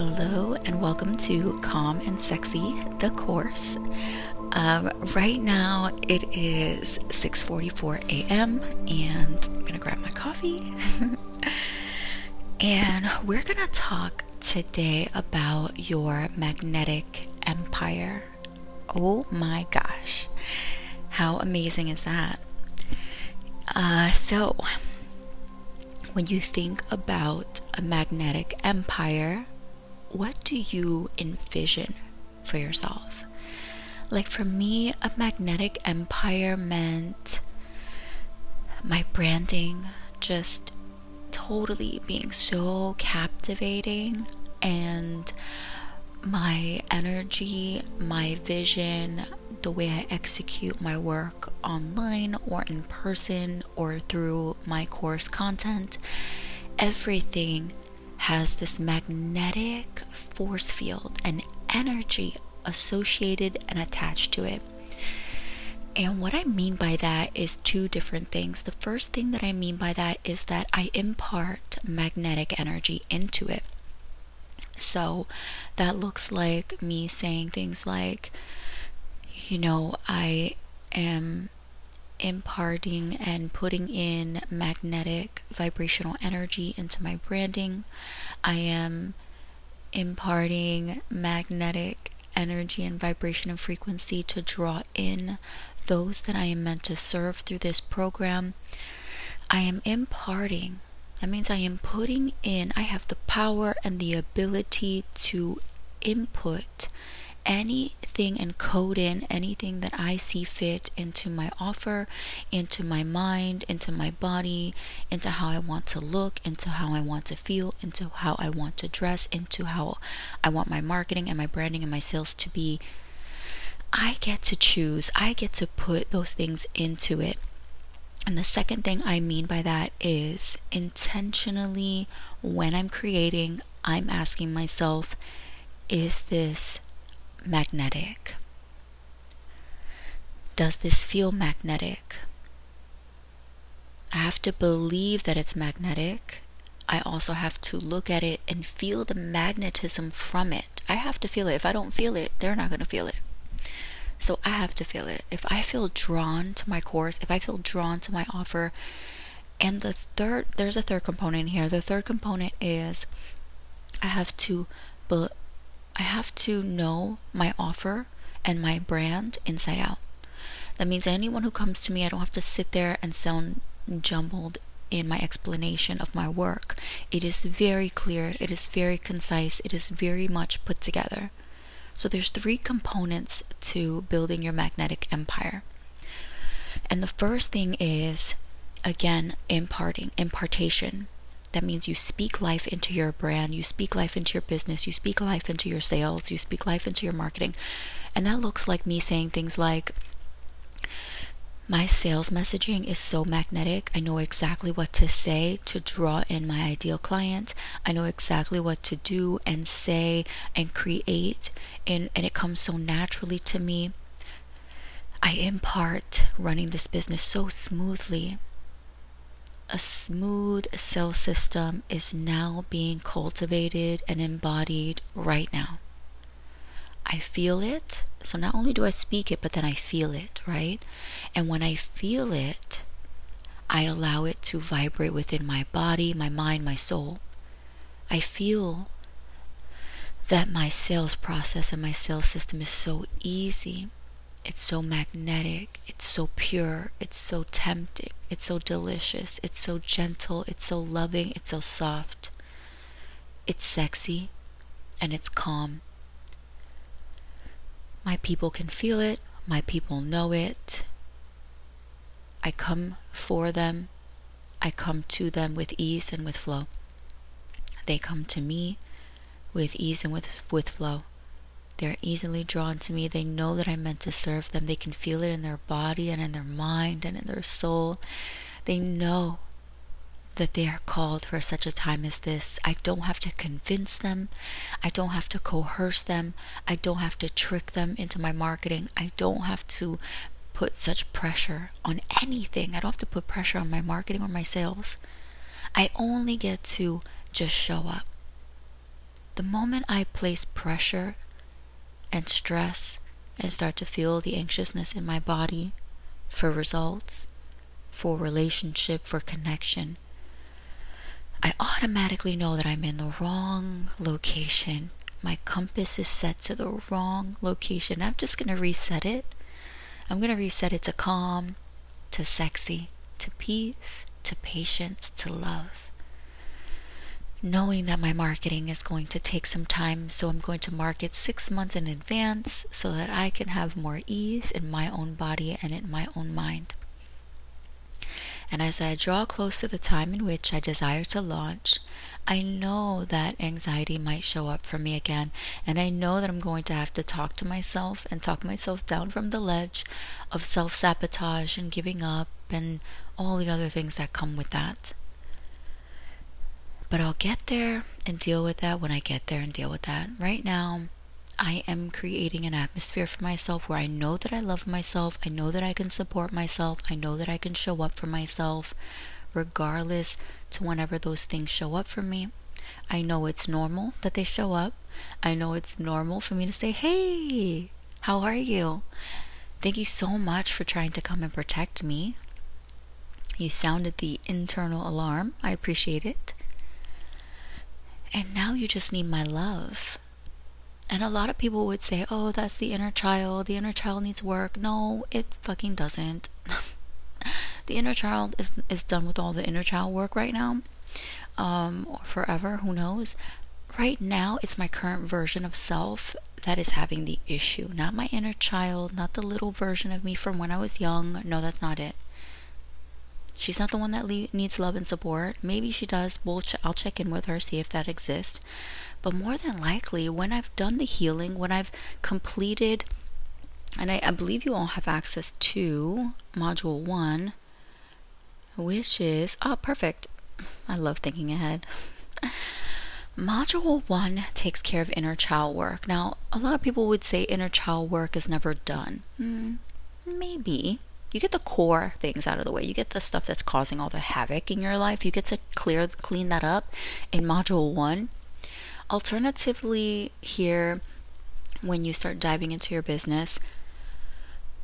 Hello and welcome to Calm and Sexy, the course. Um, right now it is 6:44 a.m. and I'm gonna grab my coffee, and we're gonna talk today about your magnetic empire. Oh my gosh, how amazing is that? Uh, so, when you think about a magnetic empire, what do you envision for yourself? Like for me, a magnetic empire meant my branding just totally being so captivating and my energy, my vision, the way I execute my work online or in person or through my course content, everything has this magnetic force field and energy associated and attached to it. And what I mean by that is two different things. The first thing that I mean by that is that I impart magnetic energy into it. So that looks like me saying things like, you know, I am imparting and putting in magnetic vibrational energy into my branding. I am imparting magnetic energy and vibration and frequency to draw in those that I am meant to serve through this program. I am imparting. That means I am putting in, I have the power and the ability to input anything and code in anything that I see fit into my offer, into my mind, into my body, into how I want to look, into how I want to feel, into how I want to dress, into how I want my marketing and my branding and my sales to be. I get to choose, I get to put those things into it. And the second thing I mean by that is intentionally, when I'm creating, I'm asking myself, is this magnetic? Does this feel magnetic? I have to believe that it's magnetic. I also have to look at it and feel the magnetism from it. I have to feel it. If I don't feel it, they're not going to feel it. So I have to feel it. If I feel drawn to my course, if I feel drawn to my offer, and the third, there's a third component here. The third component is I have to be, I have to know my offer and my brand inside out. That means anyone who comes to me, I don't have to sit there and sound jumbled in my explanation of my work. It is very clear, it is very concise, it is very much put together. So there's three components to building your magnetic empire. And the first thing is again imparting, impartation. That means you speak life into your brand, you speak life into your business, you speak life into your sales, you speak life into your marketing. And that looks like me saying things like, my sales messaging is so magnetic. I know exactly what to say to draw in my ideal client. I know exactly what to do and say and create, and, and it comes so naturally to me. I impart running this business so smoothly a smooth cell system is now being cultivated and embodied right now. I feel it. So not only do I speak it, but then I feel it, right? And when I feel it, I allow it to vibrate within my body, my mind, my soul. I feel that my sales process and my sales system is so easy it's so magnetic, it's so pure, it's so tempting, it's so delicious, it's so gentle, it's so loving, it's so soft. It's sexy and it's calm. My people can feel it, my people know it. I come for them, I come to them with ease and with flow. They come to me with ease and with, with flow. They're easily drawn to me. They know that I'm meant to serve them. They can feel it in their body and in their mind and in their soul. They know that they are called for such a time as this. I don't have to convince them. I don't have to coerce them. I don't have to trick them into my marketing. I don't have to put such pressure on anything. I don't have to put pressure on my marketing or my sales. I only get to just show up. the moment I place pressure and stress and start to feel the anxiousness in my body for results, for relationship, for connection, I automatically know that I'm in the wrong location. My compass is set to the wrong location. I'm just going to reset it. I'm going to reset it to calm, to sexy, to peace, to patience, to love. Knowing that my marketing is going to take some time, so I'm going to market six months in advance so that I can have more ease in my own body and in my own mind. And as I draw close to the time in which I desire to launch, I know that anxiety might show up for me again. And I know that I'm going to have to talk to myself and talk myself down from the ledge of self sabotage and giving up and all the other things that come with that. But I'll get there and deal with that when I get there and deal with that. Right now, I am creating an atmosphere for myself where I know that I love myself. I know that I can support myself. I know that I can show up for myself regardless to whenever those things show up for me. I know it's normal that they show up. I know it's normal for me to say, Hey, how are you? Thank you so much for trying to come and protect me. You sounded the internal alarm. I appreciate it. And now you just need my love. And a lot of people would say, oh, that's the inner child. The inner child needs work. No, it fucking doesn't. the inner child is, is done with all the inner child work right now. Um, or forever, who knows? Right now, it's my current version of self that is having the issue. Not my inner child, not the little version of me from when I was young. No, that's not it. She's not the one that le- needs love and support. Maybe she does. We'll ch- I'll check in with her, see if that exists. But more than likely, when I've done the healing, when I've completed, and I, I believe you all have access to module one, which is, oh, perfect. I love thinking ahead. Module one takes care of inner child work. Now, a lot of people would say inner child work is never done. Mm, maybe. You get the core things out of the way. You get the stuff that's causing all the havoc in your life. You get to clear, clean that up in module one. Alternatively, here, when you start diving into your business,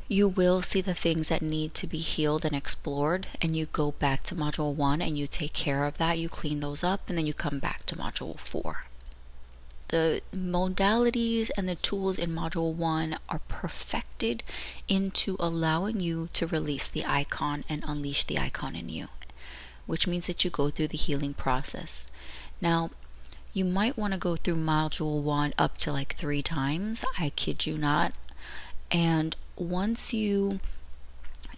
you will see the things that need to be healed and explored, and you go back to module one and you take care of that. You clean those up, and then you come back to module four. The modalities and the tools in module one are perfected into allowing you to release the icon and unleash the icon in you, which means that you go through the healing process. Now, you might want to go through module one up to like three times. I kid you not. And once you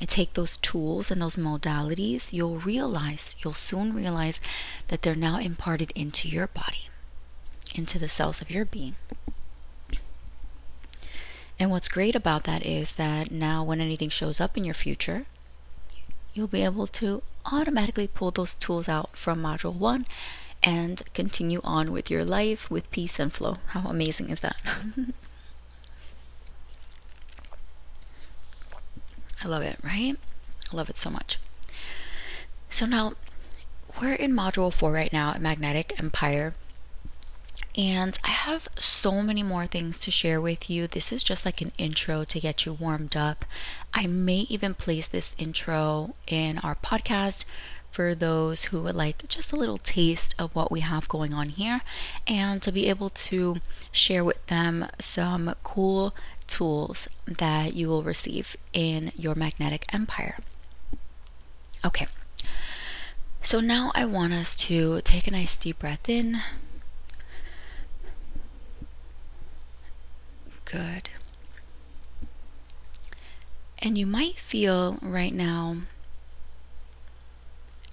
take those tools and those modalities, you'll realize, you'll soon realize that they're now imparted into your body, into the cells of your being. And what's great about that is that now, when anything shows up in your future, you'll be able to automatically pull those tools out from module one and continue on with your life with peace and flow. How amazing is that? I love it, right? I love it so much. So now we're in module four right now at Magnetic Empire. And I have so many more things to share with you. This is just like an intro to get you warmed up. I may even place this intro in our podcast for those who would like just a little taste of what we have going on here and to be able to share with them some cool tools that you will receive in your magnetic empire. Okay. So now I want us to take a nice deep breath in. Good. And you might feel right now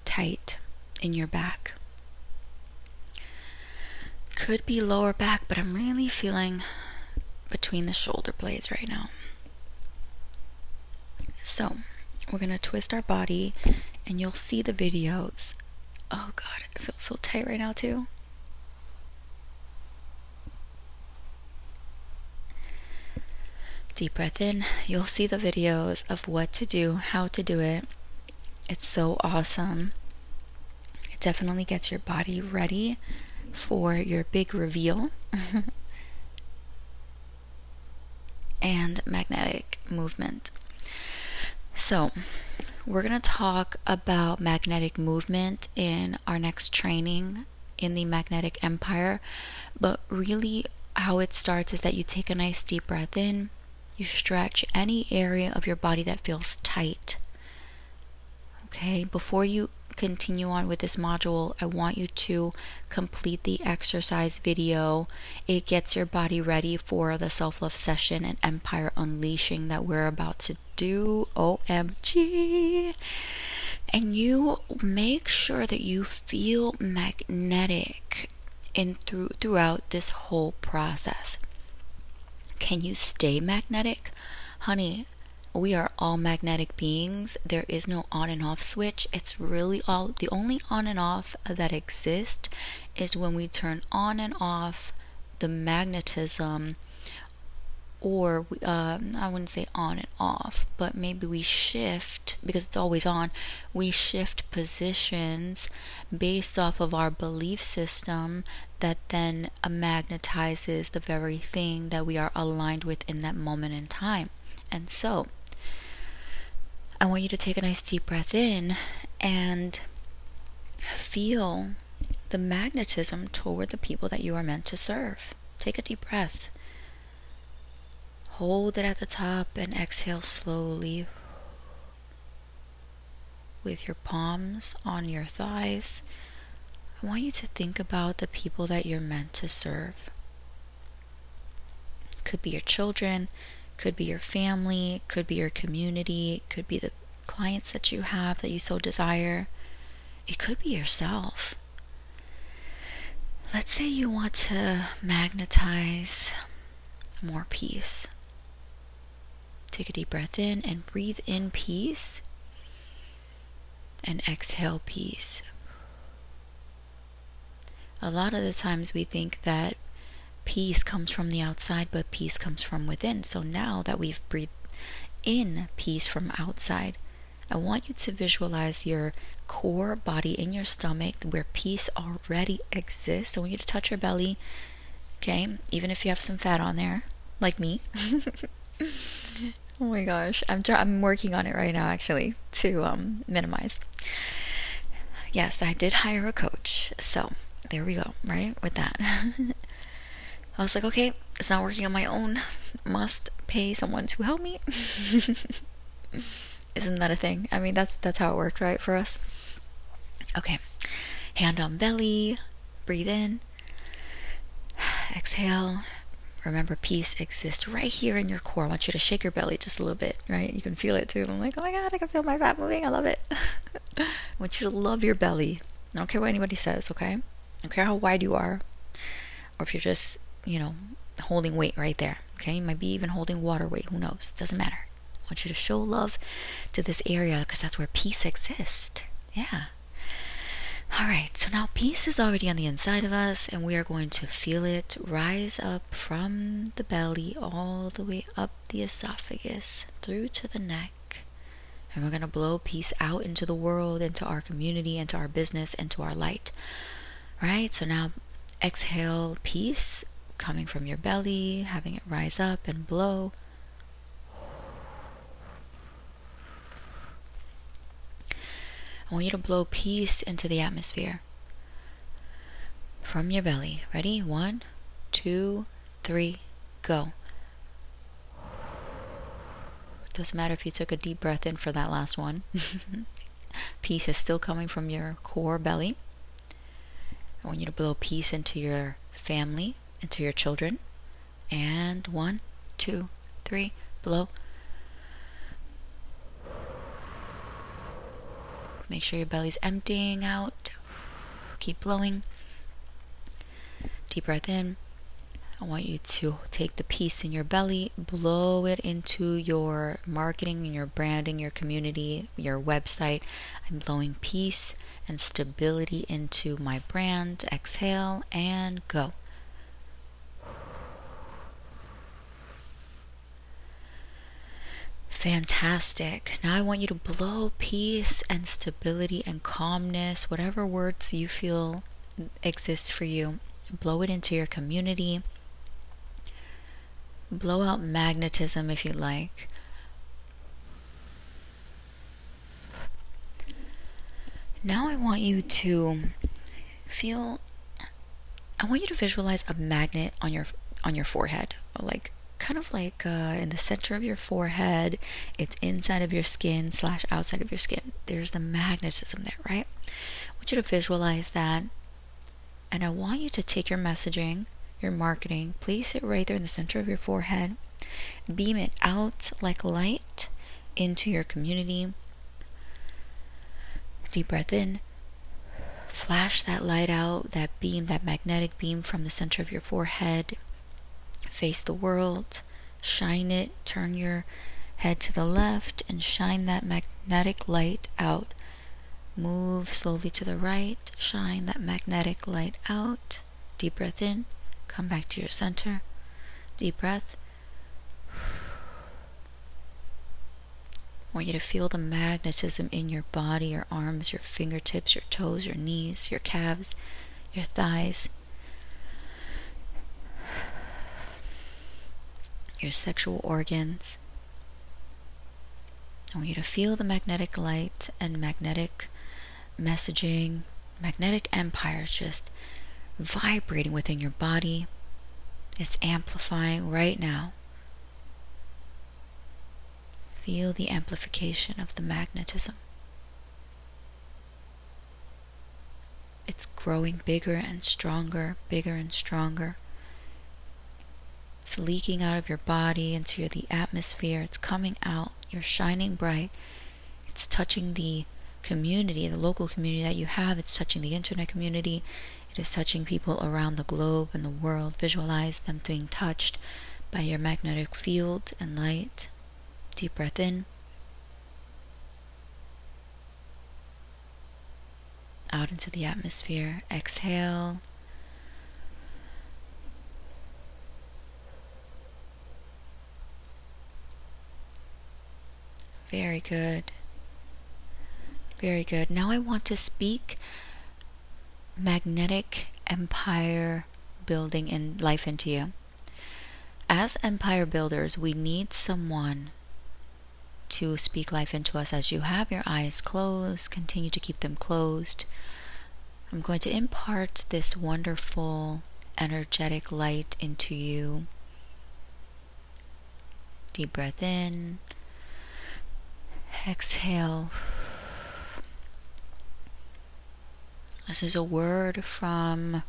tight in your back. Could be lower back, but I'm really feeling between the shoulder blades right now. So, we're going to twist our body and you'll see the videos. Oh god, it feels so tight right now too. Deep breath in. You'll see the videos of what to do, how to do it. It's so awesome It definitely gets your body ready for your big reveal and magnetic movement. So, we're going to talk about magnetic movement in our next training in the magnetic empire, but really, how it starts is that you take a nice deep breath in, you stretch any area of your body that feels tight. Okay, before you continue on with this module, I want you to complete the exercise video. It gets your body ready for the self love session and empire unleashing that we're about to do. OMG. And you make sure that you feel magnetic in through throughout this whole process. Can you stay magnetic? Honey, we are all magnetic beings. There is no on and off switch. It's really all the only on and off that exist is when we turn on and off the magnetism or uh, I wouldn't say on and off, but maybe we shift because it's always on. We shift positions based off of our belief system that then magnetizes the very thing that we are aligned with in that moment in time. And so, I want you to take a nice deep breath in and feel the magnetism toward the people that you are meant to serve. Take a deep breath. Hold it at the top and exhale slowly with your palms on your thighs. I want you to think about the people that you're meant to serve. Could be your children, could be your family, could be your community, could be the clients that you have that you so desire. It could be yourself. Let's say you want to magnetize more peace. Take a deep breath in and breathe in peace and exhale peace. A lot of the times we think that peace comes from the outside, but peace comes from within. So now that we've breathed in peace from outside, I want you to visualize your core body in your stomach where peace already exists. I want you to touch your belly, okay? Even if you have some fat on there, like me. oh my gosh, I'm I'm working on it right now actually to um, minimize. Yes, I did hire a coach, so there we go. Right with that. I was like, okay, it's not working on my own. Must pay someone to help me. Isn't that a thing? I mean, that's that's how it worked, right, for us. Okay, hand on belly, breathe in, exhale. Remember, peace exists right here in your core. I want you to shake your belly just a little bit, right? You can feel it too. I'm like, oh my god, I can feel my fat moving. I love it. I want you to love your belly. I don't care what anybody says, okay? I don't care how wide you are, or if you're just you know, holding weight right there. Okay, you might be even holding water weight. Who knows? Doesn't matter. I want you to show love to this area because that's where peace exists. Yeah. All right, so now peace is already on the inside of us, and we are going to feel it rise up from the belly all the way up the esophagus through to the neck. And we're going to blow peace out into the world, into our community, into our business, into our light. Right? So now exhale peace coming from your belly, having it rise up and blow. I want you to blow peace into the atmosphere from your belly. Ready? One, two, three, go. Doesn't matter if you took a deep breath in for that last one. peace is still coming from your core belly. I want you to blow peace into your family, into your children. And one, two, three, blow. Make sure your belly's emptying out. Keep blowing. Deep breath in. I want you to take the peace in your belly, blow it into your marketing, your branding, your community, your website. I'm blowing peace and stability into my brand. Exhale and go. Fantastic. Now I want you to blow peace and stability and calmness, whatever words you feel exist for you. Blow it into your community. Blow out magnetism if you like. Now I want you to feel I want you to visualize a magnet on your on your forehead, like kind of like uh, in the center of your forehead. It's inside of your skin slash outside of your skin. There's the magnetism there, right? I want you to visualize that, and I want you to take your messaging, your marketing, place it right there in the center of your forehead, beam it out like light into your community. Deep breath in flash that light out, that beam, that magnetic beam from the center of your forehead. Face the world, shine it, turn your head to the left, and shine that magnetic light out. Move slowly to the right, shine that magnetic light out. Deep breath in, come back to your center. Deep breath. I want you to feel the magnetism in your body, your arms, your fingertips, your toes, your knees, your calves, your thighs, your sexual organs. I want you to feel the magnetic light and magnetic messaging, magnetic empires just vibrating within your body. It's amplifying right now. Feel the amplification of the magnetism. It's growing bigger and stronger, bigger and stronger. It's leaking out of your body into the atmosphere. It's coming out. You're shining bright. It's touching the community, the local community that you have. It's touching the internet community. It is touching people around the globe and the world. Visualize them being touched by your magnetic field and light. Deep breath in. Out into the atmosphere. Exhale. Very good. Very good. Now I want to speak magnetic empire building in life into you. As empire builders, we need someone to speak life into us as you have your eyes closed. Continue to keep them closed. I'm going to impart this wonderful energetic light into you. Deep breath in. Exhale. This is a word from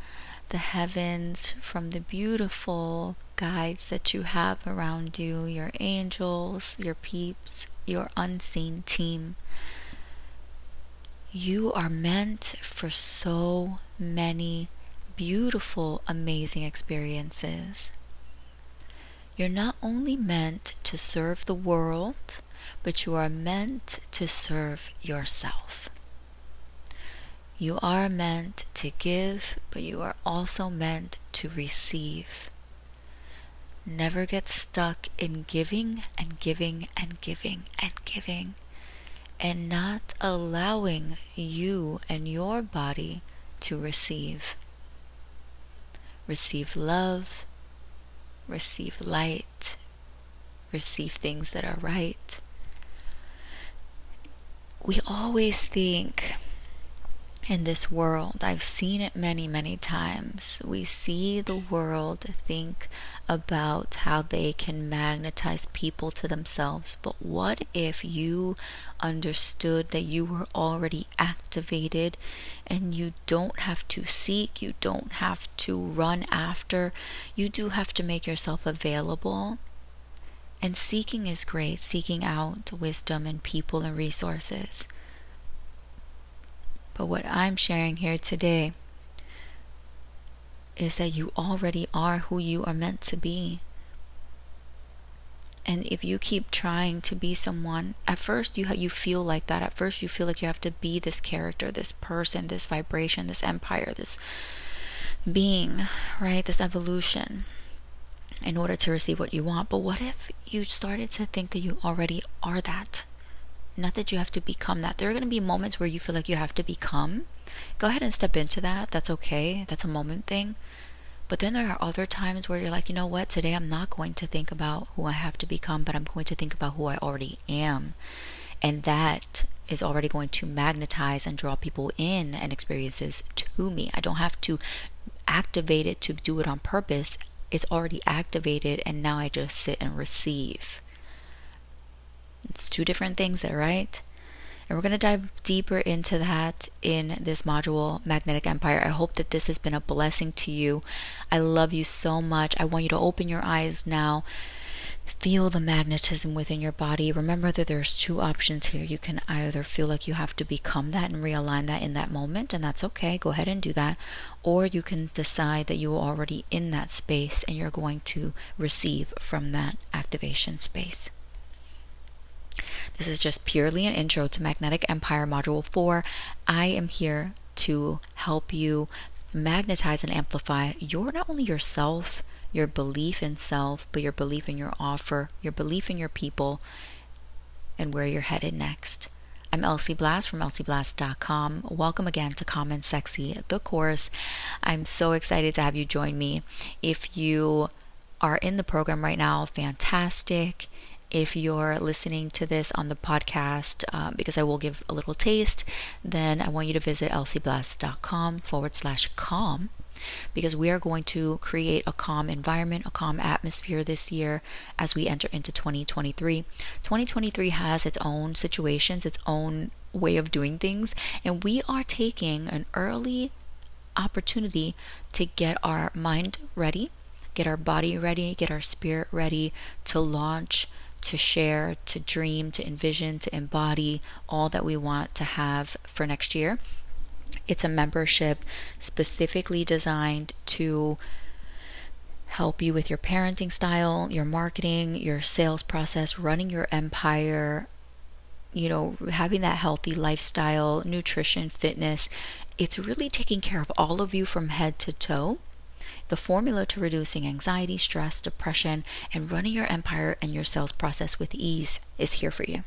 the heavens, from the beautiful guides that you have around you, your angels, your peeps, your unseen team. You are meant for so many beautiful, amazing experiences. You're not only meant to serve the world, but you are meant to serve yourself. You are meant to give, but you are also meant to receive. Never get stuck in giving and giving and giving and giving and not allowing you and your body to receive. Receive love, receive light, receive things that are right. We always think in this world. I've seen it many, many times. We see the world think about how they can magnetize people to themselves. But what if you understood that you were already activated and you don't have to seek, you don't have to run after, you do have to make yourself available? And seeking is great, seeking out wisdom and people and resources. But what I'm sharing here today is that you already are who you are meant to be. And if you keep trying to be someone, at first you ha- you feel like that. At first you feel like you have to be this character, this person, this vibration, this empire, this being, right? This evolution in order to receive what you want. But what if you started to think that you already are that? Not that you have to become that. There are going to be moments where you feel like you have to become. Go ahead and step into that. That's okay. That's a moment thing. But then there are other times where you're like, you know what, today I'm not going to think about who I have to become, but I'm going to think about who I already am. And that is already going to magnetize and draw people in and experiences to me. I don't have to activate it to do it on purpose. It's already activated, and now I just sit and receive. It's two different things there, right? And we're going to dive deeper into that in this module, Magnetic Empire. I hope that this has been a blessing to you. I love you so much. I want you to open your eyes now. Feel the magnetism within your body. Remember that there's two options here. You can either feel like you have to become that and realign that in that moment, and that's okay. Go ahead and do that. Or you can decide that you are already in that space and you're going to receive from that activation space. This is just purely an intro to Magnetic Empire Module 4. I am here to help you magnetize and amplify your not only yourself, your belief in self, but your belief in your offer, your belief in your people, and where you're headed next. I'm Elsie Blast from elsieblast.com. Welcome again to Calm and Sexy, the course. I'm so excited to have you join me. If you are in the program right now, fantastic if you're listening to this on the podcast, uh, because I will give a little taste, then I want you to visit elsieblast.com forward slash calm because we are going to create a calm environment, a calm atmosphere this year as we enter into 2023. 2023 has its own situations, its own way of doing things, and we are taking an early opportunity to get our mind ready, get our body ready, get our spirit ready to launch to share, to dream, to envision, to embody all that we want to have for next year. It's a membership specifically designed to help you with your parenting style, your marketing, your sales process, running your empire, you know, having that healthy lifestyle, nutrition, fitness. It's really taking care of all of you from head to toe the formula to reducing anxiety, stress, depression, and running your empire and your sales process with ease is here for you.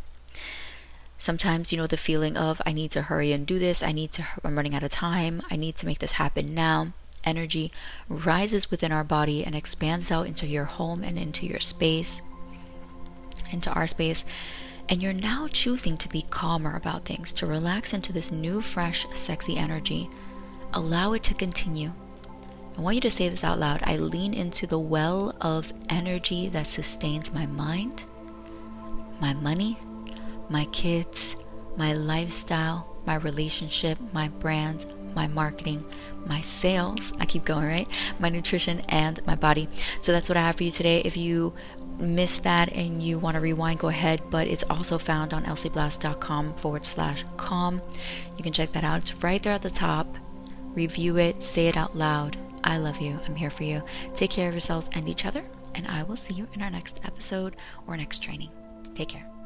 Sometimes, you know, the feeling of, I need to hurry and do this, I need to, I'm running out of time, I need to make this happen now. Energy rises within our body and expands out into your home and into your space, into our space. And you're now choosing to be calmer about things, to relax into this new, fresh, sexy energy. Allow it to continue I want you to say this out loud. I lean into the well of energy that sustains my mind, my money, my kids, my lifestyle, my relationship, my brand, my marketing, my sales. I keep going, right? My nutrition and my body. So that's what I have for you today. If you missed that and you want to rewind, go ahead. But it's also found on elsieblast.com forward slash calm. You can check that out. It's right there at the top. Review it, say it out loud I love you. I'm here for you. Take care of yourselves and each other, and I will see you in our next episode or next training. Take care.